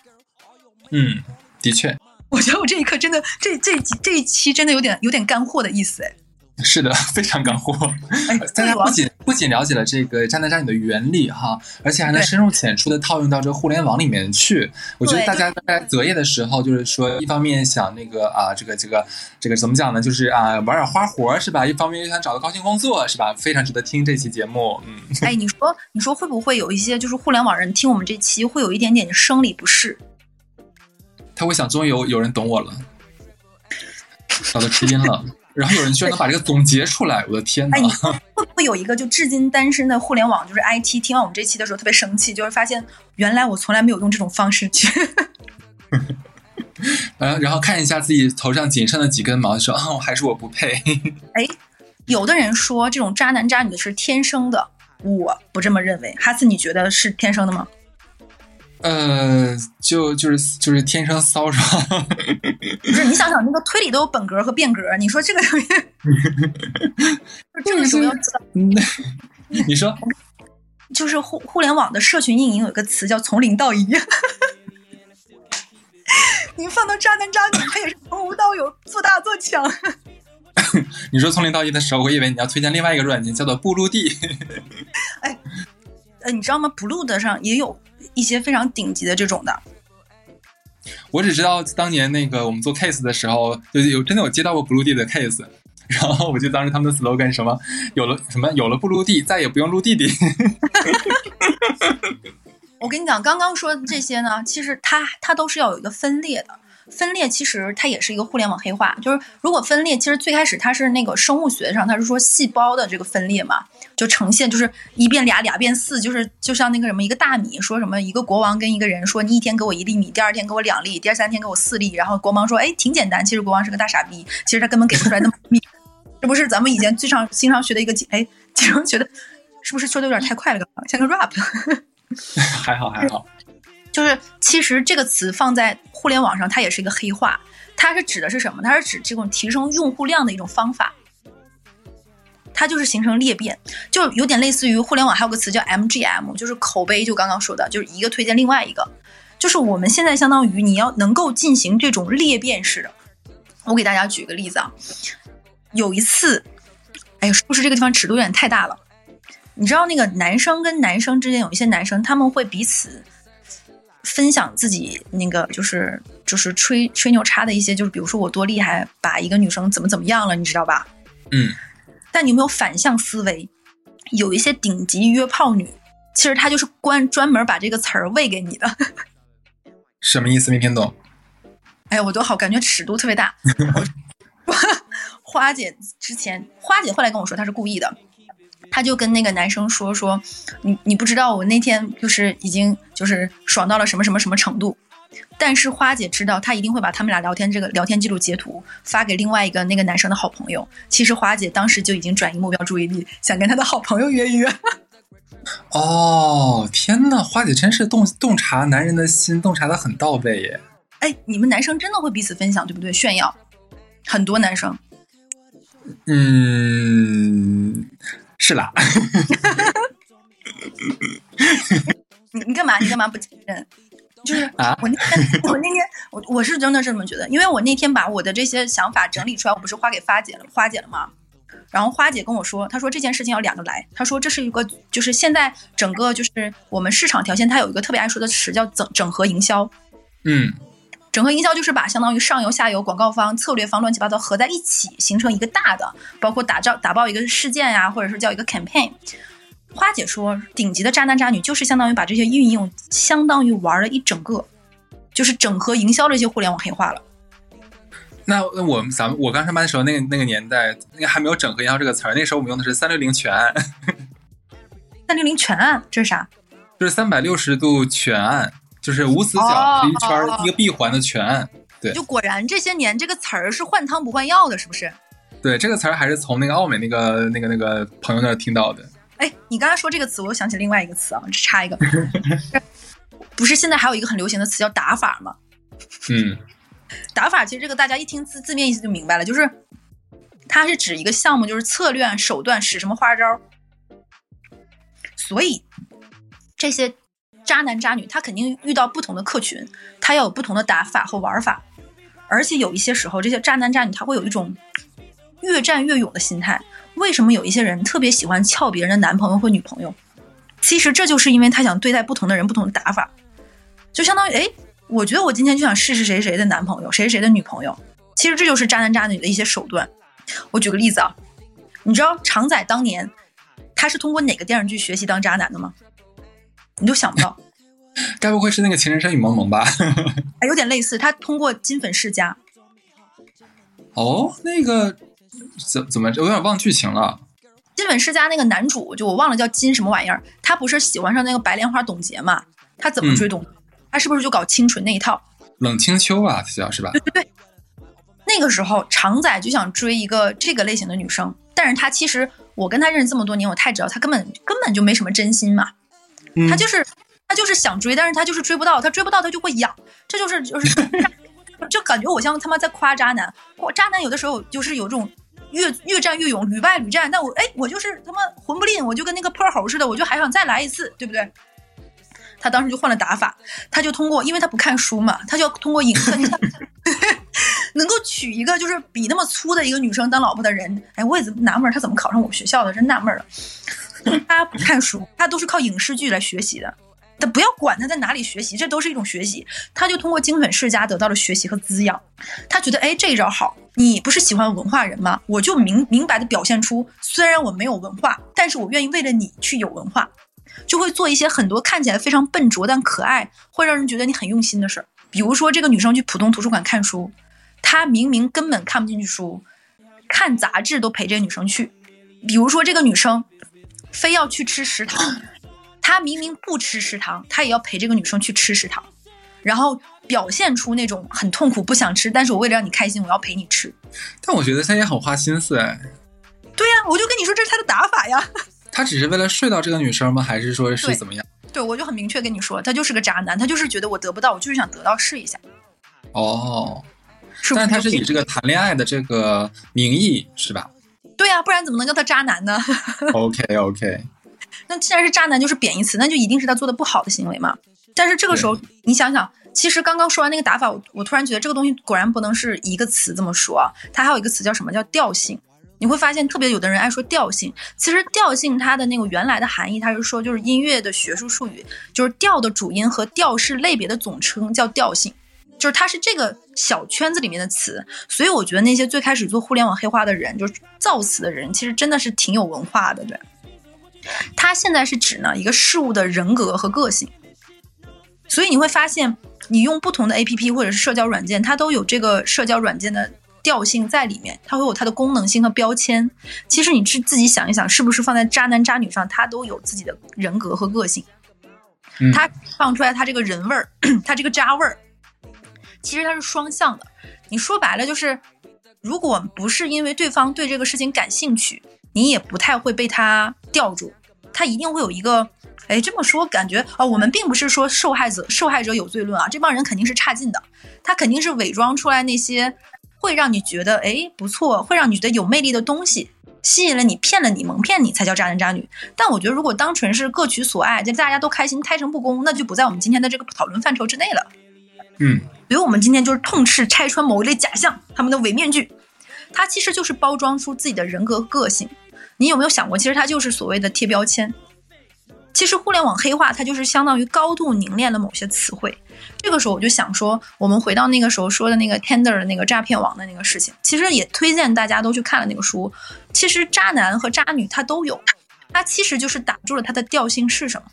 嗯，的确，我觉得我这一刻真的，这这集这一期真的有点有点干货的意思哎。是的，非常干货。哎，大家不仅不仅了解了这个渣男渣女的原理哈，而且还能深入浅出的套用到这个互联网里面去。我觉得大家在择业的时候，就是说，一方面想那个啊，这个这个这个怎么讲呢？就是啊，玩点花活是吧？一方面又想找个高薪工作是吧？非常值得听这期节目。嗯，哎，你说你说会不会有一些就是互联网人听我们这期会有一点点生理不适？他会想，终于有有人懂我了，找到知音了。然后有人居然能把这个总结出来，我的天哪哎，！会不会有一个就至今单身的互联网就是 IT 听完我们这期的时候特别生气，就是发现原来我从来没有用这种方式去。呃，然后看一下自己头上仅剩的几根毛，说啊，还是我不配。哎，有的人说这种渣男渣女的是天生的，我不这么认为。哈斯，你觉得是天生的吗？呃，就就是就是天生骚扰。不是，你想想那个推理都有本格和变格，你说这个东西，就这个时候要知道，嗯，你说 就是互互联网的社群运营有一个词叫从零到一。你放到渣男渣女，他也是从无到有，做大做强。你说从零到一的时候，我以为你要推荐另外一个软件，叫做布鲁地。呃，你知道吗？Blue 的上也有一些非常顶级的这种的。我只知道当年那个我们做 case 的时候，就有真的有接到过 blue 地的 case。然后我记得当时他们的 slogan 什么，有了什么有了不撸地，再也不用录弟弟。我跟你讲，刚刚说的这些呢，其实它它都是要有一个分裂的。分裂其实它也是一个互联网黑化，就是如果分裂，其实最开始它是那个生物学上，它是说细胞的这个分裂嘛，就呈现就是一变俩，俩变四，就是就像那个什么一个大米，说什么一个国王跟一个人说你一天给我一粒米，第二天给我两粒，第二三天给我四粒，然后国王说哎挺简单，其实国王是个大傻逼，其实他根本给不出来那么多米，这不是咱们以前最常经常学的一个哎，经常觉得是不是说的有点太快了，像个 rap。还好还好，就是其实这个词放在互联网上，它也是一个黑话。它是指的是什么？它是指这种提升用户量的一种方法。它就是形成裂变，就有点类似于互联网还有个词叫 MGM，就是口碑，就刚刚说的，就是一个推荐另外一个。就是我们现在相当于你要能够进行这种裂变式的。我给大家举个例子啊，有一次，哎呀，是不是这个地方尺度有点太大了？你知道那个男生跟男生之间有一些男生他们会彼此分享自己那个就是就是吹吹牛叉的一些，就是比如说我多厉害，把一个女生怎么怎么样了，你知道吧？嗯，但你有没有反向思维？有一些顶级约炮女，其实她就是关专门把这个词儿喂给你的。什么意思？没听懂。哎呀，我都好感觉尺度特别大。花姐之前，花姐后来跟我说她是故意的，她就跟那个男生说说，你你不知道我那天就是已经就是爽到了什么什么什么程度。但是花姐知道，她一定会把他们俩聊天这个聊天记录截图发给另外一个那个男生的好朋友。其实花姐当时就已经转移目标注意力，想跟她的好朋友约一约。哦，天呐，花姐真是洞洞察男人的心，洞察的很到位耶。哎，你们男生真的会彼此分享，对不对？炫耀，很多男生。嗯，是啦。你你干嘛？你干嘛不承认？就是啊我那天，我那天，我我是真的是这么觉得，因为我那天把我的这些想法整理出来，我不是发给花姐了，花姐了吗？然后花姐跟我说，她说这件事情要两个来，她说这是一个，就是现在整个就是我们市场条件，它有一个特别爱说的词叫整整合营销。嗯整合营销就是把相当于上游、下游、广告方、策略方乱七八糟合在一起，形成一个大的，包括打造打爆一个事件呀、或者是叫一个 campaign。花姐说，顶级的渣男渣女就是相当于把这些运用，相当于玩了一整个，就是整合营销这些互联网黑化了。那那我们咱们我刚上班的时候，那个那个年代，那个还没有整合营销这个词儿，那时候我们用的是三六零全案，三六零全案这是啥？就是三百六十度全案，就是无死角一圈一个闭环的全案。对就果然这些年这个词儿是换汤不换药的，是不是？对，这个词儿还是从那个奥美那个那个那个朋友那儿听到的。哎，你刚才说这个词，我又想起另外一个词啊，插一个，不是现在还有一个很流行的词叫打法吗？嗯打法其实这个大家一听字字面意思就明白了，就是它是指一个项目，就是策略、手段使什么花招。所以这些渣男渣女，他肯定遇到不同的客群，他要有不同的打法和玩法，而且有一些时候，这些渣男渣女他会有一种越战越勇的心态。为什么有一些人特别喜欢撬别人的男朋友或女朋友？其实这就是因为他想对待不同的人不同的打法，就相当于哎，我觉得我今天就想试试谁谁的男朋友，谁谁的女朋友。其实这就是渣男渣女的一些手段。我举个例子啊，你知道常仔当年他是通过哪个电视剧学习当渣男的吗？你都想不到，该不会是那个《情深深雨蒙蒙》吧？哎，有点类似，他通过金粉世家。哦，那个怎怎么我有点忘剧情了。金粉世家那个男主，就我忘了叫金什么玩意儿，他不是喜欢上那个白莲花董洁嘛？他怎么追董？他是不是就搞清纯那一套？冷清秋啊，他，叫是吧？对对对。那个时候，常仔就想追一个这个类型的女生，但是他其实我跟他认识这么多年，我太知道他根本根本就没什么真心嘛。他就是他就是想追，但是他就是追不到，他追不到他就会痒，这就是就是 就感觉我像他妈在夸渣男，渣男有的时候就是有这种越越战越勇，屡败屡战，但我哎我就是他妈魂不吝，我就跟那个泼猴似的，我就还想再来一次，对不对？他当时就换了打法，他就通过，因为他不看书嘛，他就要通过影射，能够娶一个就是比那么粗的一个女生当老婆的人。哎，我也纳闷他怎么考上我们学校的，真纳闷了。他不看书，他都是靠影视剧来学习的。他不要管他在哪里学习，这都是一种学习。他就通过精粉世家得到了学习和滋养。他觉得，哎，这一招好。你不是喜欢文化人吗？我就明明白的表现出，虽然我没有文化，但是我愿意为了你去有文化。就会做一些很多看起来非常笨拙但可爱，会让人觉得你很用心的事儿。比如说，这个女生去浦东图书馆看书，她明明根本看不进去书，看杂志都陪这个女生去。比如说，这个女生非要去吃食堂，他明明不吃食堂，他也要陪这个女生去吃食堂，然后表现出那种很痛苦不想吃，但是我为了让你开心，我要陪你吃。但我觉得他也很花心思哎。对呀，我就跟你说这是他的打法呀。他只是为了睡到这个女生吗？还是说是怎么样？对，我就很明确跟你说，他就是个渣男，他就是觉得我得不到，我就是想得到试一下。哦，但是他是以这个谈恋爱的这个名义，是吧？对呀，不然怎么能叫他渣男呢？OK OK。那既然是渣男，就是贬义词，那就一定是他做的不好的行为嘛。但是这个时候，你想想，其实刚刚说完那个打法，我我突然觉得这个东西果然不能是一个词这么说啊，它还有一个词叫什么叫调性。你会发现，特别有的人爱说调性。其实调性它的那个原来的含义，它是说就是音乐的学术术语，就是调的主音和调式类别的总称叫调性，就是它是这个小圈子里面的词。所以我觉得那些最开始做互联网黑化的人，就是造词的人，其实真的是挺有文化的。对，它现在是指呢一个事物的人格和个性。所以你会发现，你用不同的 APP 或者是社交软件，它都有这个社交软件的。调性在里面，它会有它的功能性和标签。其实你是自己想一想，是不是放在渣男渣女上，他都有自己的人格和个性。他放出来他这个人味儿，他这个渣味儿，其实它是双向的。你说白了就是，如果不是因为对方对这个事情感兴趣，你也不太会被他吊住。他一定会有一个，哎，这么说感觉啊，我们并不是说受害者受害者有罪论啊，这帮人肯定是差劲的，他肯定是伪装出来那些。会让你觉得哎不错，会让你觉得有魅力的东西吸引了你，骗了你，蒙骗你才叫渣男渣女。但我觉得如果单纯是各取所爱，就大家都开心，胎成不公，那就不在我们今天的这个讨论范畴之内了。嗯，所以我们今天就是痛斥拆穿某一类假象，他们的伪面具，它其实就是包装出自己的人格个性。你有没有想过，其实它就是所谓的贴标签？其实互联网黑化，它就是相当于高度凝练了某些词汇。这个时候我就想说，我们回到那个时候说的那个 Tender 的那个诈骗网的那个事情，其实也推荐大家都去看了那个书。其实渣男和渣女他都有，他其实就是打住了他的调性是什么？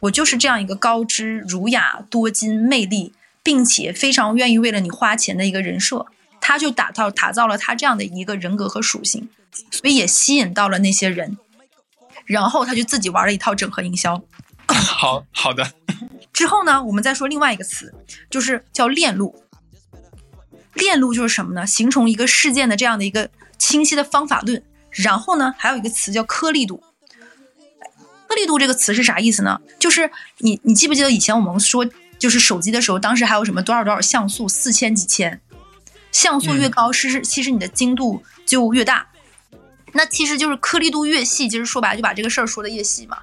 我就是这样一个高知、儒雅、多金、魅力，并且非常愿意为了你花钱的一个人设，他就打造打造了他这样的一个人格和属性，所以也吸引到了那些人。然后他就自己玩了一套整合营销，好好的。之后呢，我们再说另外一个词，就是叫链路。链路就是什么呢？形成一个事件的这样的一个清晰的方法论。然后呢，还有一个词叫颗粒度。颗粒度这个词是啥意思呢？就是你你记不记得以前我们说就是手机的时候，当时还有什么多少多少像素，四千几千，像素越高，是是其实你的精度就越大。那其实就是颗粒度越细，其实说白了就把这个事儿说的越细嘛。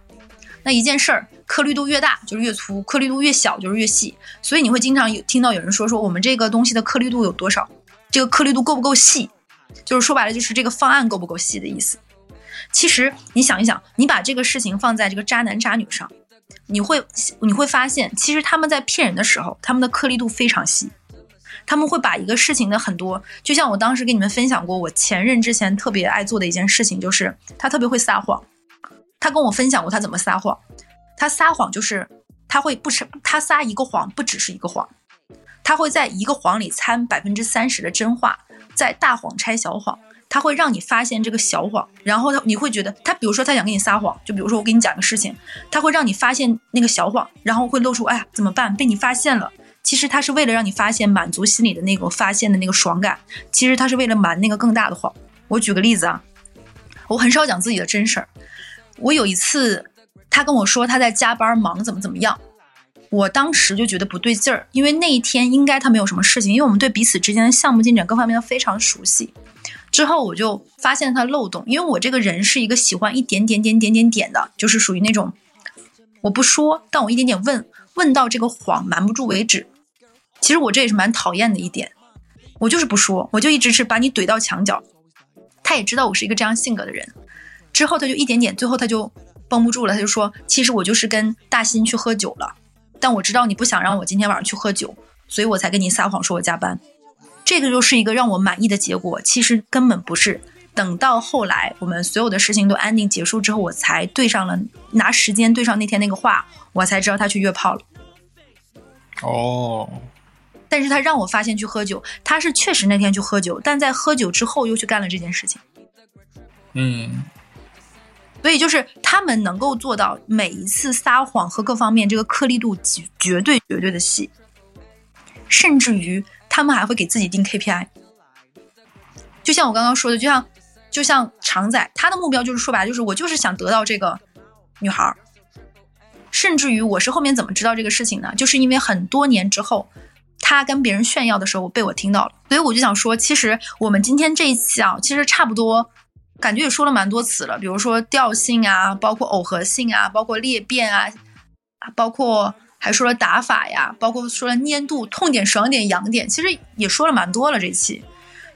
那一件事儿颗粒度越大就是越粗，颗粒度越小就是越细。所以你会经常有听到有人说说我们这个东西的颗粒度有多少，这个颗粒度够不够细？就是说白了就是这个方案够不够细的意思。其实你想一想，你把这个事情放在这个渣男渣女上，你会你会发现，其实他们在骗人的时候，他们的颗粒度非常细。他们会把一个事情的很多，就像我当时跟你们分享过，我前任之前特别爱做的一件事情，就是他特别会撒谎。他跟我分享过他怎么撒谎，他撒谎就是他会不成，他撒一个谎不只是一个谎，他会在一个谎里掺百分之三十的真话，在大谎拆小谎，他会让你发现这个小谎，然后他你会觉得他比如说他想跟你撒谎，就比如说我给你讲个事情，他会让你发现那个小谎，然后会露出哎呀怎么办被你发现了。其实他是为了让你发现，满足心里的那个发现的那个爽感。其实他是为了瞒那个更大的谎。我举个例子啊，我很少讲自己的真事儿。我有一次，他跟我说他在加班忙，怎么怎么样。我当时就觉得不对劲儿，因为那一天应该他没有什么事情，因为我们对彼此之间的项目进展各方面都非常熟悉。之后我就发现他漏洞，因为我这个人是一个喜欢一点点点点点点的，就是属于那种我不说，但我一点点问问到这个谎瞒不住为止。其实我这也是蛮讨厌的一点，我就是不说，我就一直是把你怼到墙角。他也知道我是一个这样性格的人，之后他就一点点，最后他就绷不住了，他就说：“其实我就是跟大新去喝酒了，但我知道你不想让我今天晚上去喝酒，所以我才跟你撒谎说我加班。”这个就是一个让我满意的结果。其实根本不是。等到后来我们所有的事情都安定结束之后，我才对上了拿时间对上那天那个话，我才知道他去约炮了。哦。但是他让我发现去喝酒，他是确实那天去喝酒，但在喝酒之后又去干了这件事情。嗯，所以就是他们能够做到每一次撒谎和各方面这个颗粒度绝绝对绝对的细，甚至于他们还会给自己定 KPI。就像我刚刚说的，就像就像常仔，他的目标就是说白了就是我就是想得到这个女孩儿，甚至于我是后面怎么知道这个事情呢？就是因为很多年之后。他跟别人炫耀的时候被我听到了，所以我就想说，其实我们今天这一期啊，其实差不多，感觉也说了蛮多词了，比如说调性啊，包括耦合性啊，包括裂变啊，包括还说了打法呀，包括说了粘度，痛点、爽点、痒点，其实也说了蛮多了。这期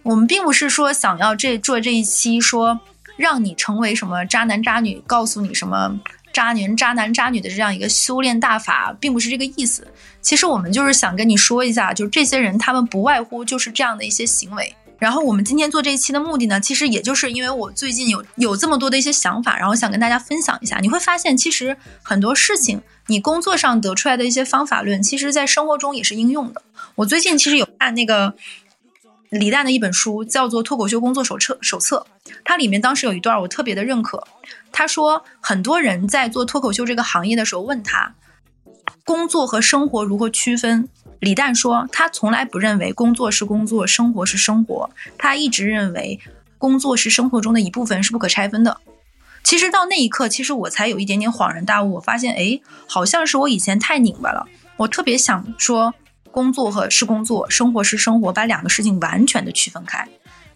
我们并不是说想要这做这一期说让你成为什么渣男渣女，告诉你什么。渣女、渣男、渣女的这样一个修炼大法，并不是这个意思。其实我们就是想跟你说一下，就是这些人他们不外乎就是这样的一些行为。然后我们今天做这一期的目的呢，其实也就是因为我最近有有这么多的一些想法，然后想跟大家分享一下。你会发现，其实很多事情，你工作上得出来的一些方法论，其实在生活中也是应用的。我最近其实有看那个。李诞的一本书叫做《脱口秀工作手册》，手册，它里面当时有一段我特别的认可。他说，很多人在做脱口秀这个行业的时候，问他工作和生活如何区分。李诞说，他从来不认为工作是工作，生活是生活，他一直认为工作是生活中的一部分，是不可拆分的。其实到那一刻，其实我才有一点点恍然大悟，我发现，哎，好像是我以前太拧巴了。我特别想说。工作和是工作，生活是生活，把两个事情完全的区分开。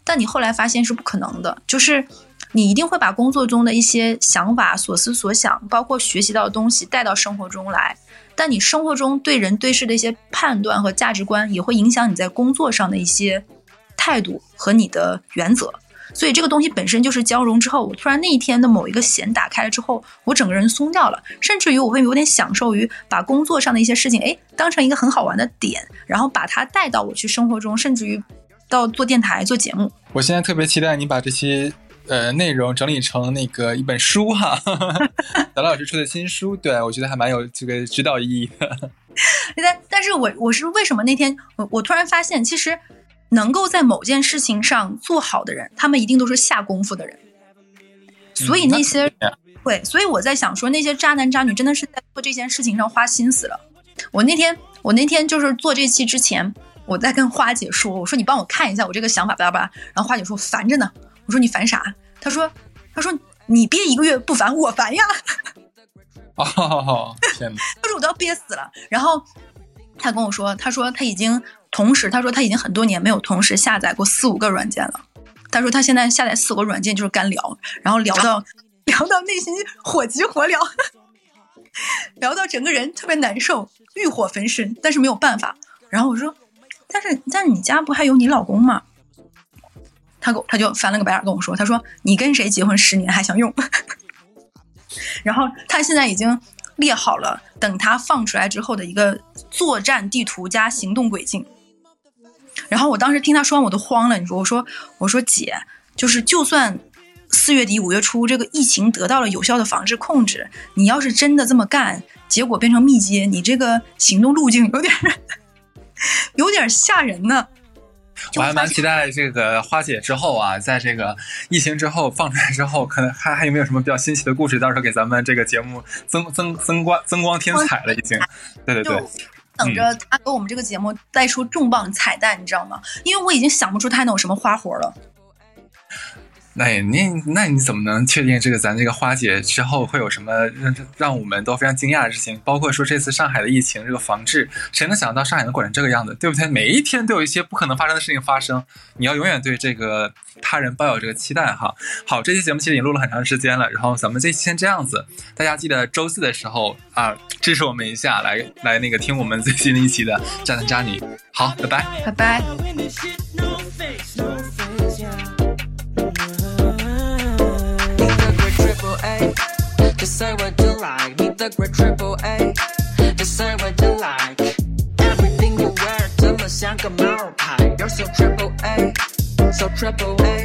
但你后来发现是不可能的，就是你一定会把工作中的一些想法、所思所想，包括学习到的东西带到生活中来。但你生活中对人对事的一些判断和价值观，也会影响你在工作上的一些态度和你的原则。所以这个东西本身就是交融之后，我突然那一天的某一个弦打开了之后，我整个人松掉了，甚至于我会有点享受于把工作上的一些事情，哎，当成一个很好玩的点，然后把它带到我去生活中，甚至于到做电台做节目。我现在特别期待你把这些呃内容整理成那个一本书哈，达老师出的新书，对我觉得还蛮有这个指导意义的。但但是我我是为什么那天我我突然发现其实。能够在某件事情上做好的人，他们一定都是下功夫的人。所以那些会，所以我在想说，那些渣男渣女真的是在做这件事情上花心思了。我那天，我那天就是做这期之前，我在跟花姐说，我说你帮我看一下我这个想法，巴拉巴拉。然后花姐说烦着呢。我说你烦啥？他说，他说你憋一个月不烦，我烦呀。哦，天哪！他说我都要憋死了。然后他跟我说，他说他已经。同时，他说他已经很多年没有同时下载过四五个软件了。他说他现在下载四个软件就是干聊，然后聊到聊到内心火急火燎，聊到整个人特别难受，欲火焚身，但是没有办法。然后我说，但是但是你家不还有你老公吗？他给我他就翻了个白眼跟我说，他说你跟谁结婚十年还想用？然后他现在已经列好了，等他放出来之后的一个作战地图加行动轨迹。然后我当时听他说完我都慌了，你说我说我说姐，就是就算四月底五月初这个疫情得到了有效的防治控制，你要是真的这么干，结果变成密接，你这个行动路径有点 有点吓人呢。我还蛮期待这个花姐之后啊，在这个疫情之后放出来之后，可能还还有没有什么比较新奇的故事，到时候给咱们这个节目增增增光增光添彩了，已经。对对对，等着他给我们这个节目带出重磅彩蛋，你知道吗？因为我已经想不出他还能有什么花活了。那那那你怎么能确定这个咱这个花姐之后会有什么让让我们都非常惊讶的事情？包括说这次上海的疫情这个防治，谁能想到上海能管成这个样子，对不对？每一天都有一些不可能发生的事情发生，你要永远对这个他人抱有这个期待哈。好，这期节目其实已经录了很长时间了，然后咱们这期先这样子，大家记得周四的时候啊支持我们一下，来来那个听我们最新的一期的渣男渣女。好，拜拜。拜拜。Just say what you like. Need the great triple A. Just say what you like. Everything you wear 怎么像个毛牌？You're so triple A, so triple A.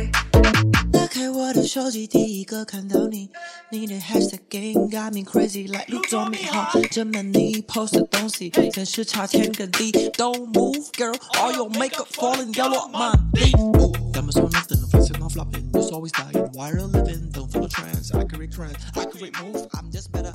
打开我的手机，第一个看到你，你的 hashtag game got me crazy like 你做美好，这么你 post 的东西，真是差天跟地。Don't move, girl, all your makeup falling 掉落满地。Got me so nothing, facing my flopping, just always dying. Viral living, don't follow trends, accurate trends, accurate move. I'm just better.